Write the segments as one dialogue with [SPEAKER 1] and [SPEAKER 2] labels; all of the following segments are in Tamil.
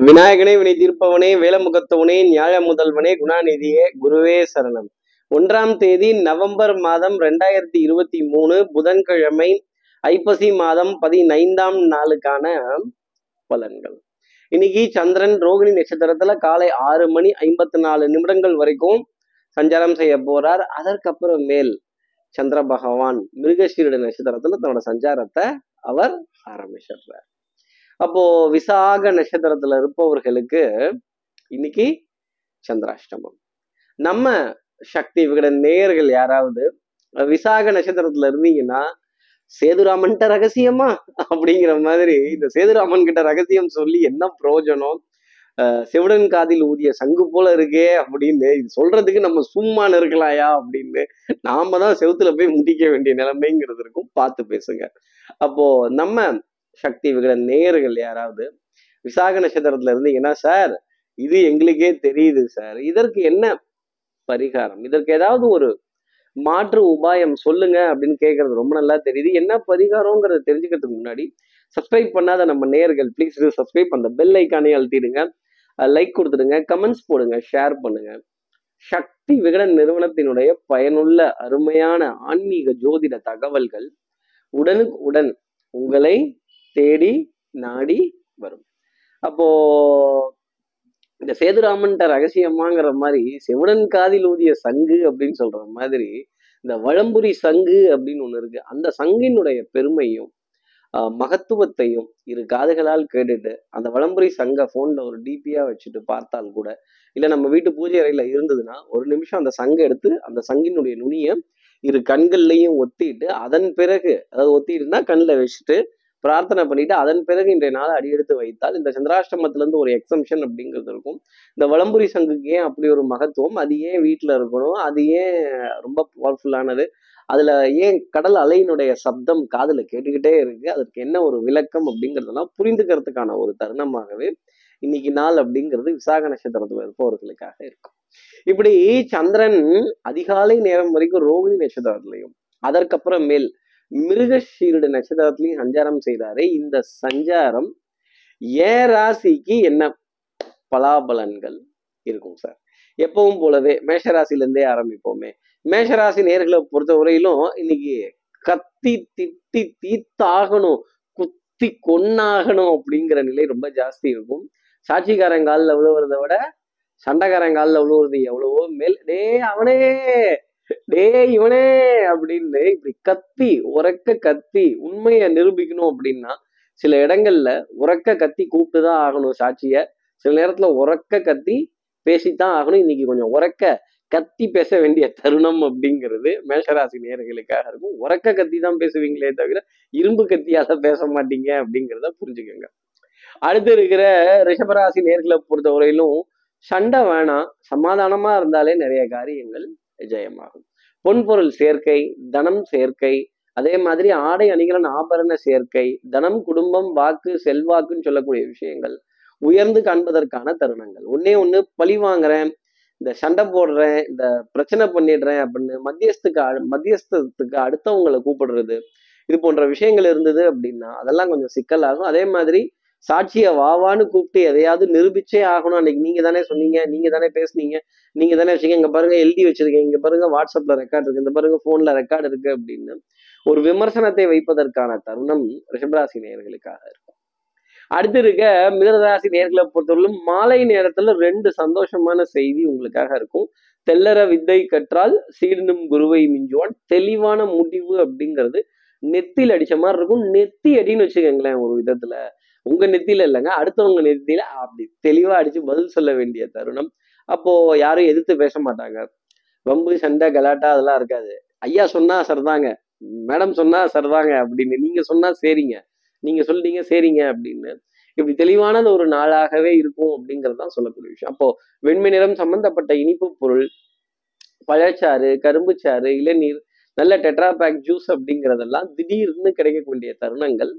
[SPEAKER 1] விநாயகனே வினை தீர்ப்பவனே வேலமுகத்தவனே ஞாழ முதல்வனே குணாநிதியே குருவே சரணம். ஒன்றாம் தேதி நவம்பர் மாதம் ரெண்டாயிரத்தி இருபத்தி மூணு புதன்கிழமை ஐப்பசி மாதம் பதினைந்தாம் நாளுக்கான பலன்கள். இன்னைக்கு சந்திரன் ரோகிணி நட்சத்திரத்துல காலை ஆறு மணி ஐம்பத்தி நாலு நிமிடங்கள் வரைக்கும் சஞ்சாரம் செய்ய போறார். அதற்கப்புறம் மேல் சந்திர பகவான் மிருகசீரட நட்சத்திரத்துல தன்னோட சஞ்சாரத்தை அவர் ஆரம்பிச்சிடுறார். அப்போ விசாக நட்சத்திரத்துல இருப்பவர்களுக்கு இன்னைக்கு சந்திராஷ்டமம். நம்ம சக்தி விகட நேயர்கள் யாராவது விசாக நட்சத்திரத்துல இருந்தீங்கன்னா சேதுராமன்ட்ட ரகசியமா? அப்படிங்கிற மாதிரி இந்த சேதுராமன் கிட்ட ரகசியம் சொல்லி என்ன பிரயோஜனம்? அஹ் செவிடன் காதில் ஊதிய சங்கு போல இருக்கே அப்படின்னு இது சொல்றதுக்கு நம்ம சும்மா இருக்கலாயா அப்படின்னு நாம தான் செவுத்துல போய் முட்டிக்க வேண்டிய நிலைமைங்கிறது இருக்கும். பார்த்து பேசுங்க. அப்போ நம்ம சக்தி விகட நேயர்கள் யாராவது விசாக நட்சத்திரத்துல இருந்தீங்கன்னா சார் இது எங்களுக்கே தெரியுது சார் இதற்கு என்ன பரிகாரம்? இதற்கு ஏதாவது ஒரு மாற்று உபாயம் சொல்லுங்க அப்படின்னு கேட்கறது ரொம்ப நல்லா தெரியுது. என்ன பரிகாரங்கிறத தெரிஞ்சுக்கிறதுக்கு முன்னாடி சப்ஸ்கிரைப் பண்ணாத நம்ம நேர்கள் ப்ளீஸ் சப்ஸ்கிரைப் அந்த பெல் ஐக்கானே அழுத்திடுங்க. லைக் கொடுத்துடுங்க. கமெண்ட்ஸ் போடுங்க. ஷேர் பண்ணுங்க. சக்தி விகடன் நிறுவனத்தினுடைய பயனுள்ள அருமையான ஆன்மீக ஜோதிட தகவல்கள் உடனுக்கு உடன் உங்களை தேடி நாடி வரும். அப்போ இந்த சேதுராமன்ட்ட ரகசியமாங்கிற மாதிரி செவுடன் காதில் ஊதிய சங்கு அப்படின்னு சொல்ற மாதிரி இந்த வளம்புரி சங்கு அப்படின்னு ஒண்ணு இருக்கு. அந்த சங்கினுடைய பெருமையும் மகத்துவத்தையும் இரு காதுகளால் கேட்டுட்டு அந்த வளம்புரி சங்க போன்ல ஒரு டிபியா வச்சுட்டு பார்த்தால் கூட இல்ல நம்ம வீட்டு பூஜை அறையில இருந்ததுன்னா ஒரு நிமிஷம் அந்த சங்கை எடுத்து அந்த சங்கினுடைய நுனியை இரு கண்கள்லையும் ஒத்திட்டு அதன் பிறகு அதாவது ஒத்திட்டுனா கண்ணில் வச்சுட்டு பிரார்த்தனை பண்ணிட்டு அதன் பிறகு இன்றைய நாள் அடியெடுத்து வைத்தால் இந்த சந்திராஷ்டமத்திலேருந்து ஒரு எக்ஸம்ஷன் அப்படிங்கிறது இருக்கும். இந்த வளம்புரி சங்குக்கு ஏன் அப்படி ஒரு மகத்துவம்? அது ஏன் வீட்டில் இருக்கணும்? அது ஏன் ரொம்ப பவர்ஃபுல்லானது அதில் ஏன் கடல் அலையினுடைய சப்தம் காதில் கேட்டுக்கிட்டே இருக்கு? அதற்கு என்ன ஒரு விளக்கம் அப்படிங்கிறதெல்லாம் புரிந்துக்கிறதுக்கான ஒரு தருணமாகவே இன்னைக்கு நாள் அப்படிங்கிறது விசாக நட்சத்திரத்துல இருப்பவர்களுக்காக இருக்கும். இப்படி சந்திரன் அதிகாலை நேரம் வரைக்கும் ரோகிணி நட்சத்திரத்திலையும் அதற்கப்புறம் மேல் மிருகஷீருட நட்சத்திரத்திலையும் சஞ்சாரம் செய்கிறாரு இந்த சஞ்சாரம் ஏ ராசிக்கு என்ன பலாபலன்கள் இருக்கும் சார்? எப்பவும் போலவே மேஷராசிலேருந்தே ஆரம்பிப்போமே. மேஷராசி நேர்களை பொறுத்த வரையிலும் இன்னைக்கு கத்தி திட்டி தீத்தாகணும் குத்தி கொன்னாகணும் அப்படிங்கிற நிலை ரொம்ப ஜாஸ்தி இருக்கும். சாட்சிக்காரங்காலில் விழுவுறத விட சண்டைக்காரங்காலில் விழுவுறது எவ்வளவோ மேல். டே அவனே! டே இவனே அப்படின்னு இப்படி கத்தி உறக்க கத்தி உண்மையை நிரூபிக்கணும் அப்படின்னா சில இடங்கள்ல உறக்க கத்தி கூப்பிட்டுதான் ஆகணும் சாட்சிய. சில நேரத்துல உறக்க கத்தி பேசித்தான் ஆகணும். இன்னைக்கு கொஞ்சம் உறக்க கத்தி பேச வேண்டிய தருணம் அப்படிங்கிறது மேஷராசி நேர்களுக்காக இருக்கும். உறக்க கத்தி தான் பேசுவீங்களே தவிர இரும்பு கத்தியால பேச மாட்டீங்க அப்படிங்கிறத புரிஞ்சுக்கோங்க. அடுத்து இருக்கிற ரிஷபராசி நேர்களை பொறுத்தவரையிலும் சண்டை வேணாம். சமாதானமா இருந்தாலே நிறைய காரியங்கள் ஜெயமாகும் பொன்பொருள் சேர்க்கை தனம் சேர்க்கை அதே மாதிரி ஆடை அணிகலன் ஆபரண சேர்க்கை தனம் குடும்பம் வாக்கு செல்வாக்குன்னு சொல்லக்கூடிய விஷயங்கள் உயர்ந்து காண்பதற்கான தருணங்கள். ஒன்னே ஒன்று பழி வாங்குறேன் இந்த சண்டை போடுறேன் இந்த பிரச்சனை பண்ணிடுறேன் அப்படின்னு மத்தியஸ்துக்கு மத்தியஸ்தத்துக்கு அடுத்தவங்களை கூப்பிடுறது இது போன்ற விஷயங்கள் இருந்தது அப்படின்னா அதெல்லாம் கொஞ்சம் சிக்கலாகும். அதே மாதிரி சாட்சியை வாவான்னு கூப்பிட்டு எதையாவது நிரூபிச்சே ஆகணும். அன்னைக்கு நீங்க தானே சொன்னீங்க நீங்க தானே பேசுனீங்க நீங்க தானே வச்சீங்க இங்க பாருங்க எழுதி வச்சிருக்கேன் இங்க பாருங்க வாட்ஸ்அப்ல ரெக்கார்ட் இருக்கு இந்த பாருங்க போன்ல ரெக்கார்டு இருக்கு அப்படின்னு ஒரு விமர்சனத்தை வைப்பதற்கான தருணம் ரிஷபராசி நேயர்களுக்காக இருக்கும். அடுத்து இருக்க மிதனராசி நேர்களை பொறுத்தவரையிலும் மாலை நேரத்துல ரெண்டு சந்தோஷமான செய்தி உங்களுக்காக இருக்கும். தெல்லற வித்தை கற்றால் சீடனும் குருவை மிஞ்சுவான். தெளிவான முடிவு அப்படிங்கிறது நெத்தியில் அடிச்ச மாதிரி இருக்கும். நெத்தி அடின்னு வச்சுக்கோங்களேன் ஒரு விதத்துல. உங்க நெத்தியில இல்லைங்க அடுத்தவங்க நெத்தியில அப்படி தெளிவா அடிச்சு பதில் சொல்ல வேண்டிய தருணம். அப்போ யாரும் எதிர்த்து பேச மாட்டாங்க. வம்பு சண்டை கலாட்டா அதெல்லாம் இருக்காது. ஐயா சொன்னா சரிதாங்க மேடம் சொன்னா சரிதாங்க அப்படின்னு நீங்க சொன்னா சரிங்க நீங்க சொல்லிட்டீங்க சரிங்க அப்படின்னு. இப்படி தெளிவானது ஒரு நாளாகவே இருக்கும் அப்படிங்கிறது தான் சொல்லக்கூடிய விஷயம். அப்போ வெண்மை நிறம் சம்பந்தப்பட்ட இனிப்பு பொருள் பழச்சாறு கரும்புச்சாறு இளநீர் நல்ல டெட்ரா பேக் ஜூஸ் அப்படிங்கிறதெல்லாம் திடீர்னு கிடைக்கக்கூடிய தருணங்கள்.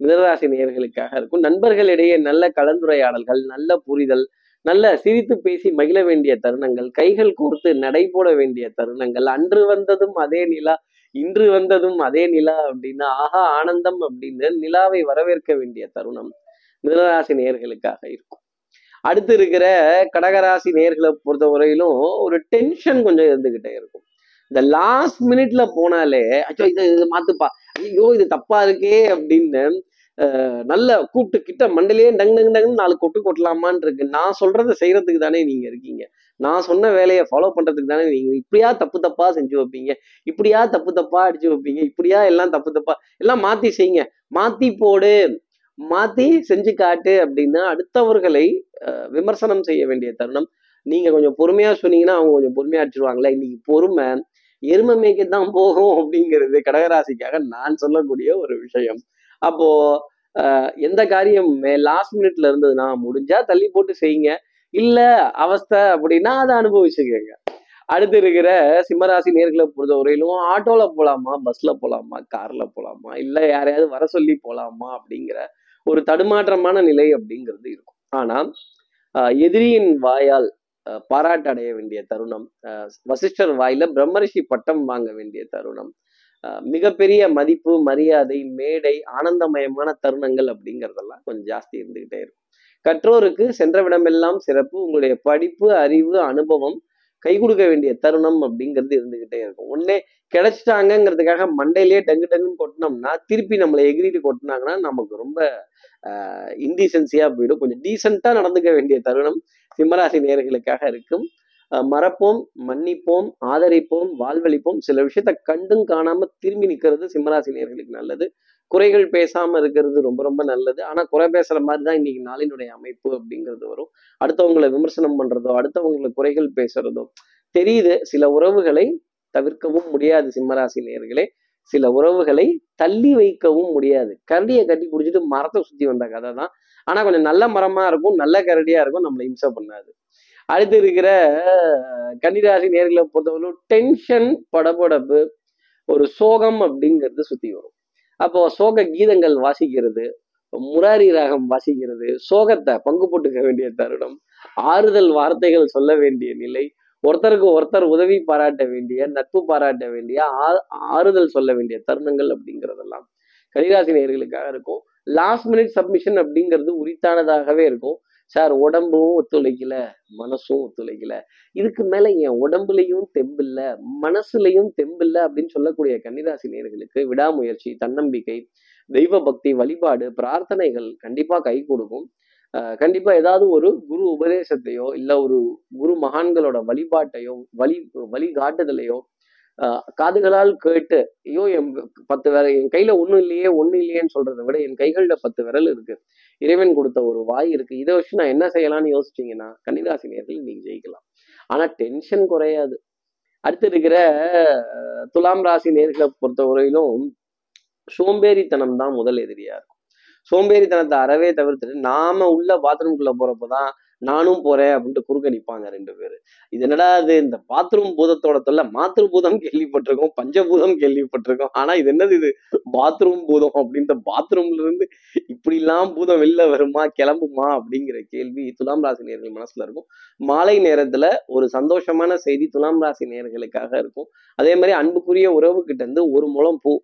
[SPEAKER 1] மிதராசி நேயர்களுக்காக இருக்கும். நண்பர்களிடையே நல்ல கலந்துரையாடல்கள் நல்ல புரிதல் நல்ல சிரித்து பேசி மகிழ வேண்டிய தருணங்கள் கைகள் கோர்த்து நடைபோட வேண்டிய தருணங்கள். அன்று வந்ததும் அதே நிலா இன்று வந்ததும் அதே நிலா அப்படின்னா ஆஹா ஆனந்தம் அப்படின்னு நிலாவை வரவேற்க வேண்டிய தருணம் மிதராசி நேயர்களுக்காக இருக்கும். அடுத்து இருக்கிற கடகராசி நேர்களை பொறுத்த வரையிலும் ஒரு டென்ஷன் கொஞ்சம் இருந்துகிட்டே இருக்கும். இந்த லாஸ்ட் மினிட்ல போனாலே அச்சோ இது இது மாத்துப்பா. ஐயோ இது தப்பா இருக்கே அப்படின்னு நல்ல கூப்பிட்டு கிட்ட மண்டலே டங் டங் டங்னு நாலு கொட்டு கொட்டலாமான் இருக்கு நான் சொல்றதை செய்யறதுக்கு தானே நீங்க இருக்கீங்க. நான் சொன்ன வேலையை ஃபாலோ பண்றதுக்கு தானே நீங்க இப்படியா தப்பு தப்பா செஞ்சு வைப்பீங்க? இப்படியா தப்பு தப்பா அடிச்சு வைப்பீங்க? இப்படியா எல்லாம் தப்பு தப்பா எல்லாம் மாத்தி செய்யுங்க. மாத்தி போடு. மாத்தி செஞ்சு காட்டு அப்படின்னா அடுத்தவர்களை விமர்சனம் செய்ய வேண்டிய தருணம். நீங்க கொஞ்சம் பொறுமையா சொன்னீங்கன்னா அவங்க கொஞ்சம் பொறுமையா அடிச்சிருவாங்களே. இன்னைக்கு பொறுமை எருமை மேய்க்கத்தான் போகும் அப்படிங்கிறது கடகராசிக்காக நான் சொல்லக்கூடிய ஒரு விஷயம். அப்போ எந்த காரியம் லாஸ்ட் மினிட்ல இருந்ததுன்னா முடிஞ்சா தள்ளி போட்டு செய்யுங்க. இல்ல அவஸ்தை அப்படின்னா அதை அனுபவிச்சுக்கோங்க. அடுத்து இருக்கிற சிம்மராசி நேர்களை பொறுத்த வரையிலும் ஆட்டோல போலாமா பஸ்ல போலாமா கார்ல போலாமா இல்ல யாரையாவது வர சொல்லி போலாமா அப்படிங்கிற ஒரு தடுமாற்றமான நிலை அப்படிங்கிறது இருக்கும். ஆனா எதிரியின் வாயால் பாராட்டு அடைய வேண்டிய தருணம். வசிஷ்டர் வாயில பிரம்மரிஷி பட்டம் வாங்க வேண்டிய தருணம். ஆஹ் மிகப்பெரிய மதிப்பு மரியாதை மேடை ஆனந்தமயமான தருணங்கள் அப்படிங்கிறதெல்லாம் கொஞ்சம் ஜாஸ்தி இருந்துகிட்டே இருக்கும். கற்றோருக்கு சென்றவிடமெல்லாம் சிறப்பு. உங்களுடைய படிப்பு அறிவு அனுபவம் கை கொடுக்க வேண்டிய தருணம் அப்படிங்கிறது இருந்துகிட்டே இருக்கும். ஒன்னே கிடைச்சிட்டாங்கங்கிறதுக்காக மண்டையிலேயே டங்கு டங்குன்னு கொட்டினோம்னா திருப்பி நம்மளை எகிரிட்டு கொட்டினாங்கன்னா நமக்கு ரொம்ப இன்டீசென்சியா போயிடும். கொஞ்சம் டீசெண்டா நடந்துக்க வேண்டிய தருணம். சிம்மராசி நேர்களுக்காக இருக்கும். மறப்போம் மன்னிப்போம் ஆதரிப்போம் வாழ்வழிப்போம். சில விஷயத்த கண்டும் காணாம திரும்பி நிற்கிறது சிம்மராசி நேர்களுக்கு நல்லது. குறைகள் பேசாம இருக்கிறது ரொம்ப ரொம்ப நல்லது. ஆனா குறை பேசுற மாதிரி தான் இன்னைக்கு நாளினுடைய அமைப்பு அப்படிங்கிறது வரும். அடுத்தவங்களை விமர்சனம் பண்றதோ அடுத்தவங்களை குறைகள் பேசுறதோ தெரியுது. சில உறவுகளை தவிர்க்கவும் முடியாது சிம்மராசி நேர்களே சில உறவுகளை தள்ளி வைக்கவும் முடியாது. கரடியை கட்டி குடிச்சிட்டு மரத்தை சுத்தி வந்த கதை தான். ஆனா கொஞ்சம் நல்ல மரமா இருக்கும் நல்ல கரடியா இருக்கும் நம்மளை இம்சை பண்ணாது. அடுத்து இருக்கிற கன்னிராசி நேர்களை பொறுத்தவரை டென்ஷன் படபடப்பு ஒரு சோகம் அப்படிங்கிறது சுத்தி வரும். அப்போ சோக கீதங்கள் வாசிக்கிறது முராரி ராகம் வாசிக்கிறது சோகத்தை பங்கு போட்டுக்க வேண்டிய தருணம் ஆறுதல் வார்த்தைகள் சொல்ல வேண்டிய நிலை ஒருத்தருக்கு ஒருத்தர் உதவி பாராட்ட வேண்டிய நட்பு பாராட்ட வேண்டிய ஆறுதல் சொல்ல வேண்டிய தருணங்கள் அப்படிங்கிறதெல்லாம் கன்னிராசி நேர்களுக்காக இருக்கும். லாஸ்ட் மினிட் சப்மிஷன் அப்படிங்கிறது உரித்தானதாகவே இருக்கும். சார் உடம்பும் ஒத்துழைக்கல மனசும் ஒத்துழைக்கல. இதுக்கு மேல என் உடம்புலையும் தெம்பில்ல மனசுலையும் தெம்பில்ல அப்படின்னு சொல்லக்கூடிய கன்னிராசி நேர்களுக்கு விடாமுயற்சி தன்னம்பிக்கை தெய்வ பக்தி வழிபாடு பிரார்த்தனைகள் கண்டிப்பா கை கொடுக்கும். கண்டிப்பா ஏதாவது ஒரு குரு உபதேசத்தையோ இல்ல ஒரு குரு மகான்களோட வழிபாட்டையோ வழி வழிகாட்டுதலையோ காதுகளால் கேட்டு ஐயோ என் பத்து விரல் என் கையில ஒண்ணும் இல்லையே ஒண்ணு இல்லையேன்னு சொல்றதை விட என் கைகள்ல பத்து விரல் இருக்கு. இறைவன் கொடுத்த ஒரு வாய் இருக்கு. இதை வச்சு நான் என்ன செய்யலாம்னு யோசிச்சீங்கன்னா கன்னிராசி நேர்கள் நீங்க ஜெயிக்கலாம். ஆனா டென்ஷன் குறையாது. அடுத்து இருக்கிற துலாம் ராசி நேர்களை பொறுத்தவரையிலும் சோம்பேறித்தனம் தான் முதல் எதிரியா இருக்கும். சோம்பேறித்தனத்தை அறவே தவிர்த்துட்டு நாம உள்ள பாத்ரூம்குள்ள போறப்பதான் நானும் போறேன் அப்படின்ட்டு குறுக்க நிற்பாங்க ரெண்டு பேரு. இது என்னடா இது? இந்த பாத்ரூம் பூதத்தோட தொல்ல மாத்ரு பூதம் கேள்விப்பட்டிருக்கோம் பஞ்சபூதம் கேள்விப்பட்டிருக்கோம். ஆனா இது என்னது இது? பாத்ரூம் பூதம் அப்படின்ற பாத்ரூம்ல இருந்து இப்படி எல்லாம் பூதம் வெளில வருமா கிளம்புமா அப்படிங்கிற கேள்வி துலாம் ராசி நேர்கள் மனசுல இருக்கும். மாலை நேரத்துல ஒரு சந்தோஷமான செய்தி துலாம் ராசி நேர்களுக்காக இருக்கும். அதே மாதிரி அன்புக்குரிய உறவு கிட்ட இருந்து ஒரு முழம் பூ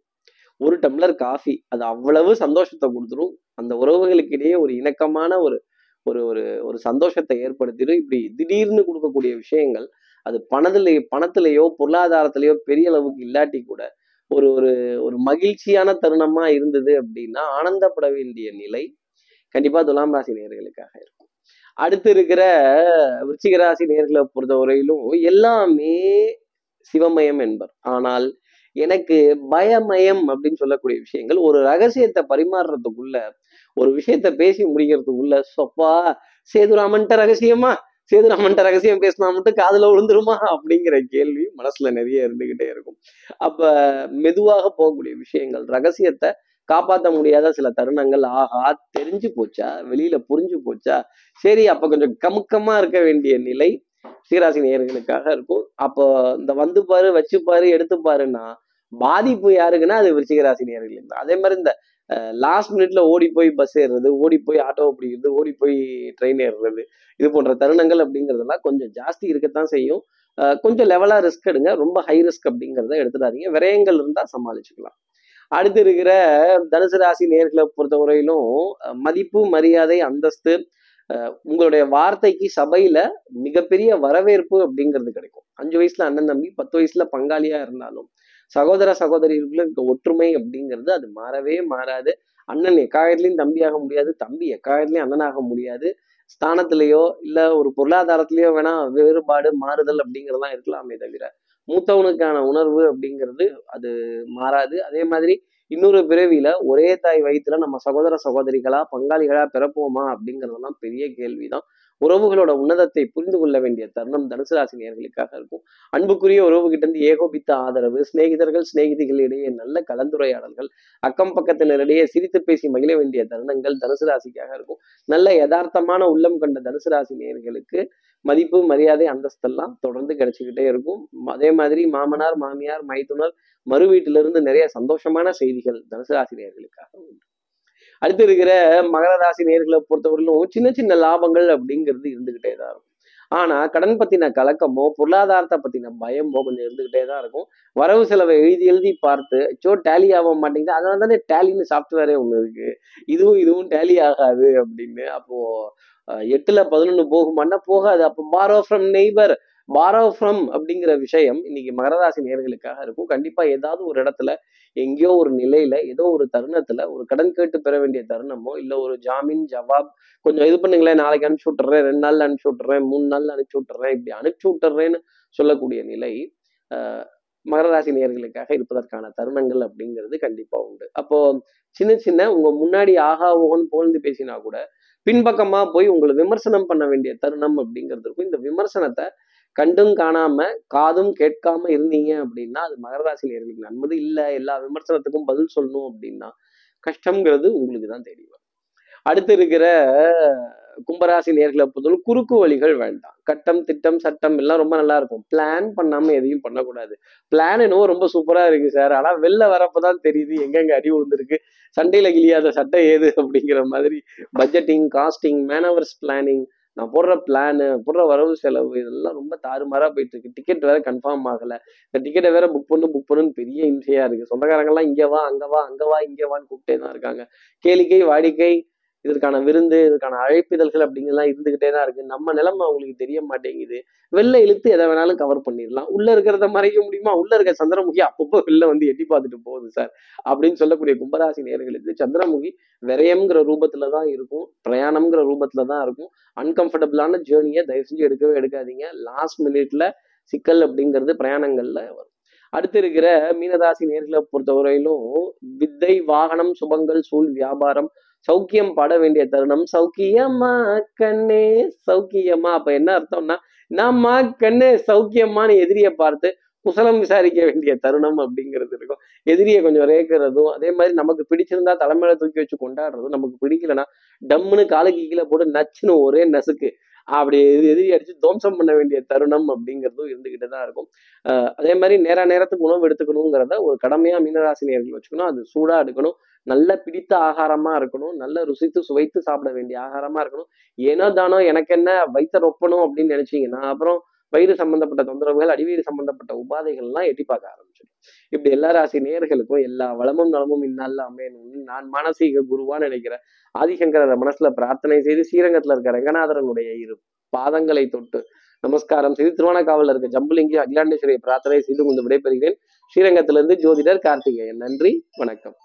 [SPEAKER 1] ஒரு டம்ளர் காஃபி அது அவ்வளவு சந்தோஷத்தை கொடுத்துரும். அந்த உறவுகளுக்கு இடையே ஒரு இணக்கமான ஒரு ஒரு ஒரு ஒரு சந்தோஷத்தை ஏற்படுத்திடும் இப்படி திடீர்னு கொடுக்கக்கூடிய விஷயங்கள் அது பணத்துல பணத்திலேயோ பொருளாதாரத்திலேயோ பெரிய அளவுக்கு இல்லாட்டி கூட ஒரு ஒரு ஒரு மகிழ்ச்சியான தருணமா இருந்தது அப்படின்னா ஆனந்தப்பட வேண்டிய நிலை கண்டிப்பா துலாம் ராசி நேர்களுக்காக இருக்கும். அடுத்து இருக்கிற விருச்சிக ராசி நேர்களை பொறுத்தவரையிலும் எல்லாமே சிவமயம் என்பர். ஆனால் எனக்கு பயமயம் அப்படின்னு சொல்லக்கூடிய விஷயங்கள் ஒரு ரகசியத்தை பரிமாறுறதுக்குள்ள ஒரு விஷயத்த பேசி முடிக்கிறதுக்குள்ள சொப்பா சேதுராமன்ட்ட ரகசியமா சேதுராமன்ட்ட ரகசியம் பேசினா மட்டும் காதுல விழுந்துருமா அப்படிங்கிற கேள்வி மனசுல நிறைய இருந்துகிட்டே இருக்கும். அப்ப மெதுவாக போகக்கூடிய விஷயங்கள் ரகசியத்தை காப்பாற்ற முடியாத சில தருணங்கள் ஆஹா தெரிஞ்சு போச்சா வெளியில புரிஞ்சு போச்சா சரி அப்ப கொஞ்சம் கமுக்கமா இருக்க வேண்டிய நிலை சீராசி நேயர்களுக்காக இருக்கும். அப்போ இந்த வந்து பாரு வச்சு பாரு எடுத்து பாருன்னா பாதிப்பு யாருக்குன்னா அது விருச்சிக நேர்களுக்கு தான். அதே மாதிரி இந்த லாஸ்ட் மினிட்ல ஓடி போய் பஸ் ஏறுறது ஓடி போய் ஆட்டோவை பிடிக்கிறது ஓடி போய் ட்ரெயின் ஏறுறது இது போன்ற தருணங்கள் அப்படிங்கிறதெல்லாம் கொஞ்சம் ஜாஸ்தி இருக்கத்தான் செய்யும். கொஞ்சம் லெவலா ரிஸ்க் எடுங்க. ரொம்ப ஹை ரிஸ்க் அப்படிங்கிறத எடுத்துடாதீங்க. விரயங்கள் இருந்தா சமாளிச்சுக்கலாம். அடுத்து இருக்கிற தனுசு ராசி நேர்களை பொறுத்தவரையிலும் மதிப்பு மரியாதை அந்தஸ்து உங்களுடைய வார்த்தைக்கு சபையில மிகப்பெரிய வரவேற்பு அப்படிங்கிறது கிடைக்கும். அஞ்சு வயசுல அண்ணன் தம்பி பத்து வயசுல பங்காளியா இருந்தாலும் சகோதர சகோதரிகளுக்குள்ள இருக்க ஒற்றுமை அப்படிங்கிறது அது மாறவே மாறாது. அண்ணன் எக்காலத்திலையும் தம்பியாக முடியாது தம்பி எக்காலத்திலையும் அண்ணனாக முடியாது. ஸ்தானத்திலேயோ இல்ல ஒரு பொருளாதாரத்திலேயோ வேணா வேறுபாடு மாறுதல் அப்படிங்கிறதெல்லாம் இருக்கலாமே தவிர மூத்தவனுக்கான உணர்வு அப்படிங்கிறது அது மாறாது. அதே மாதிரி இன்னொரு பிறவியில ஒரே தாய் வயிற்றுல நம்ம சகோதர சகோதரிகளா பங்காளிகளா பிறப்போமா அப்படிங்கிறதெல்லாம் பெரிய கேள்விதான். உறவுகளோட உன்னதத்தை புரிந்து கொள்ள வேண்டிய தருணம் தனுசு ராசி நேர்களுக்காக இருக்கும். அன்புக்குரிய உறவுகிட்ட இருந்து ஏகோபித்த ஆதரவு சிநேகிதர்கள் சிநேகிதிகளிடையே நல்ல கலந்துரையாடல்கள் அக்கம் பக்கத்தினரிடையே சிரித்து பேசி மகிழ வேண்டிய தருணங்கள் தனுசு ராசிக்காக இருக்கும். நல்ல யதார்த்தமான உள்ளம் கண்ட தனுசு ராசி நேர்களுக்கு மதிப்பு மரியாதை அந்தஸ்தெல்லாம் தொடர்ந்து கிடைச்சிக்கிட்டே இருக்கும். அதே மாதிரி மாமனார் மாமியார் மைத்துனர் மறு வீட்டிலிருந்து நிறைய சந்தோஷமான செய்திகள் தனுசு ராசி அடுத்து இருக்கிற மகர ராசி நேர்களை பொறுத்தவரையிலும் சின்ன சின்ன லாபங்கள் அப்படிங்கிறது இருந்துகிட்டே தான் இருக்கும். ஆனா கடன் பத்தின கலக்கமோ பொருளாதாரத்தை பத்தின பயமோ கொஞ்சம் இருந்துகிட்டே தான் இருக்கும். வரவு செலவை எழுதி எழுதி பார்த்து சோ டேலி ஆக மாட்டேங்குது. அதனால தானே டேலின்னு சாஃப்ட்வேரே ஒண்ணு இருக்கு. இதுவும் இதுவும் டேலி ஆகாது அப்படின்னு. அப்போ எட்டுல பதினொன்னு போகுமான்னா போகாது. அப்போ borrow from neighbour borrow from அப்படிங்கிற விஷயம் இன்னைக்கு மகரராசி நேர்களுக்காக இருக்கும். கண்டிப்பா ஏதாவது ஒரு இடத்துல எங்கேயோ ஒரு நிலையில ஏதோ ஒரு தருணத்துல ஒரு கடன் கேட்டு பெற வேண்டிய தருணமோ இல்ல ஒரு ஜாமீன் ஜவாப் கொஞ்சம் இது பண்ணுங்களேன் நாளைக்கு அனுப்பிச்சு விட்டுறேன் ரெண்டு நாள் அனுப்பிச்சு விட்டுறேன் மூணு நாள் அனுப்பிச்சு விட்டுறேன் இப்படி அனுப்பிச்சு விட்டுறேன்னு சொல்லக்கூடிய நிலை ஆஹ் மகர ராசி இருப்பதற்கான தருணங்கள் அப்படிங்கிறது கண்டிப்பா உண்டு. அப்போ சின்ன சின்ன உங்க முன்னாடி ஆகா ஓகன் புகழ்ந்து பேசினா கூட பின்பக்கமா போய் உங்களை விமர்சனம் பண்ண வேண்டிய தருணம் அப்படிங்கிறது இருக்கும். இந்த விமர்சனத்தை கண்டும் காணாம காதும் கேட்காம இருந்தீங்க அப்படின்னா அது மகர ராசியில் இருக்கு நன்மது இல்லை. எல்லா விமர்சனத்துக்கும் பதில் சொல்லணும் அப்படின்னா கஷ்டங்கிறது உங்களுக்கு தான் தெரியும் அடுத்து இருக்கிற கும்பராசி நேர்களை பொறுத்தவரை குறுக்கு வழிகள் வேண்டாம். கட்டம் திட்டம் சட்டம் எல்லாம் ரொம்ப நல்லா இருக்கும். பிளான் பண்ணாம எதையும் பண்ணக்கூடாது. பிளான் என்னவோ ரொம்ப சூப்பரா இருக்கு சார் ஆனா வெளில வரப்பதான் தெரியுது எங்கெங்க அடி விழுந்திருக்கு. சண்டையில கிளியாத சட்டை ஏது அப்படிங்கிற மாதிரி பட்ஜெட்டிங் காஸ்டிங் மேனவர்ஸ் பிளானிங் நான் போடுற பிளானு போடுற வரவு செலவு இதெல்லாம் ரொம்ப தாறுமாறா போயிட்டு இருக்கு டிக்கெட் வேற கன்ஃபார்ம் ஆகல. இந்த டிக்கெட்டை வேற புக் பண்ணு புக் பண்ணுன்னு பெரிய இம்சையா இருக்கு. சொந்தக்காரங்க எல்லாம் இங்க வா அங்க வா அங்க வா இங்க வான்னு கூப்பிட்டே தான் இருக்காங்க. கேளிக்கை வாடிக்கை இதற்கான விருந்து இதற்கான அழைப்பிதழ்கள் அப்படிங்கலாம் இருந்துகிட்டே தான் இருக்கு. நம்ம நிலைமை அவங்களுக்கு தெரிய மாட்டேங்குது. வெளில இழுத்து எதை வேணாலும் கவர் பண்ணிடலாம். உள்ள இருக்கிறத மறைக்க முடியுமா? உள்ள இருக்க சந்திரமுகி அப்பப்போ வெளில வந்து எட்டி பார்த்துட்டு போகுது சார் அப்படின்னு சொல்லக்கூடிய கும்பராசி நேர்களுக்கு சந்திரமுகி விரயம்ங்கிற ரூபத்துல தான் இருக்கும். பிரயாணம்ங்கிற ரூபத்துல தான் இருக்கும். அன்கம்ஃபர்டபுளான ஜேர்னியை தயவு செஞ்சு எடுக்கவே எடுக்காதீங்க. லாஸ்ட் மினிட்ல சிக்கல் அப்படிங்கிறது பிரயாணங்கள்ல வரும். அடுத்து இருக்கிற மீனராசி நேர்களை பொறுத்தவரையிலும் வித்தை வாகனம் சுபங்கள் சூழ் வியாபாரம் சௌக்கியம் பாட வேண்டிய தருணம். சௌக்கியமா கண்ணே சௌக்கியமா. அப்ப என்ன அர்த்தம்னா நாம கண்ணே சௌக்கியமான எதிரியை பார்த்து குசலம் விசாரிக்க வேண்டிய தருணம் அப்படிங்கிறது இருக்கும். எதிரியை கொஞ்சம் ரேக்கிறதும் அதே மாதிரி நமக்கு பிடிச்சிருந்தா தலைமையில தூக்கி வச்சு கொண்டாடுறதும் நமக்கு பிடிக்கலன்னா டம்முன்னு காலுக்கு கீழே போட்டு நச்சுன்னு ஒரே நசுக்கு. அப்படி எதிரி அடிச்சு துவம்சம் பண்ண வேண்டிய தருணம் அப்படிங்கிறதும் இருந்துகிட்டு தான் இருக்கும். அதே மாதிரி நேர நேரத்துக்கு உணவு எடுத்துக்கணுங்கிறத ஒரு கடமையா மீனராசினியர்கள் வச்சுக்கணும். அது சூடா எடுக்கணும். நல்ல பிடித்த ஆகாரமா இருக்கணும். நல்ல ருசித்து சுவைத்து சாப்பிட வேண்டிய ஆகாரமா இருக்கணும். ஏனோ தானோ எனக்கு என்ன வயிற்ற ரொப்பணும் அப்படின்னு நினைச்சீங்கன்னா அப்புறம் வயிறு சம்பந்தப்பட்ட தொந்தரவுகள் அடிவயிறு சம்பந்தப்பட்ட உபாதைகள்லாம் எட்டி பார்க்க ஆரம்பிச்சிடும். இப்படி எல்லா ராசி நேர்களுக்கும் எல்லா வளமும் நலமும் இந்நாளில் அமையணும்னு நான் மானசீக குருவான்னு நினைக்கிறேன் ஆதிசங்கர மனசுல பிரார்த்தனை செய்து ஸ்ரீரங்கத்துல இருக்க ரங்கநாதரனுடைய இரு பாதங்களை தொட்டு நமஸ்காரம் செய்து திருவானக்காவலில் இருக்க ஜம்புலிங்கி அகிலாண்டேஸ்வரியை பிரார்த்தனை செய்து கொண்டு விடைபெறுகிறேன். ஸ்ரீரங்கத்திலிருந்து ஜோதிடர் கார்த்திகேயன். நன்றி வணக்கம்.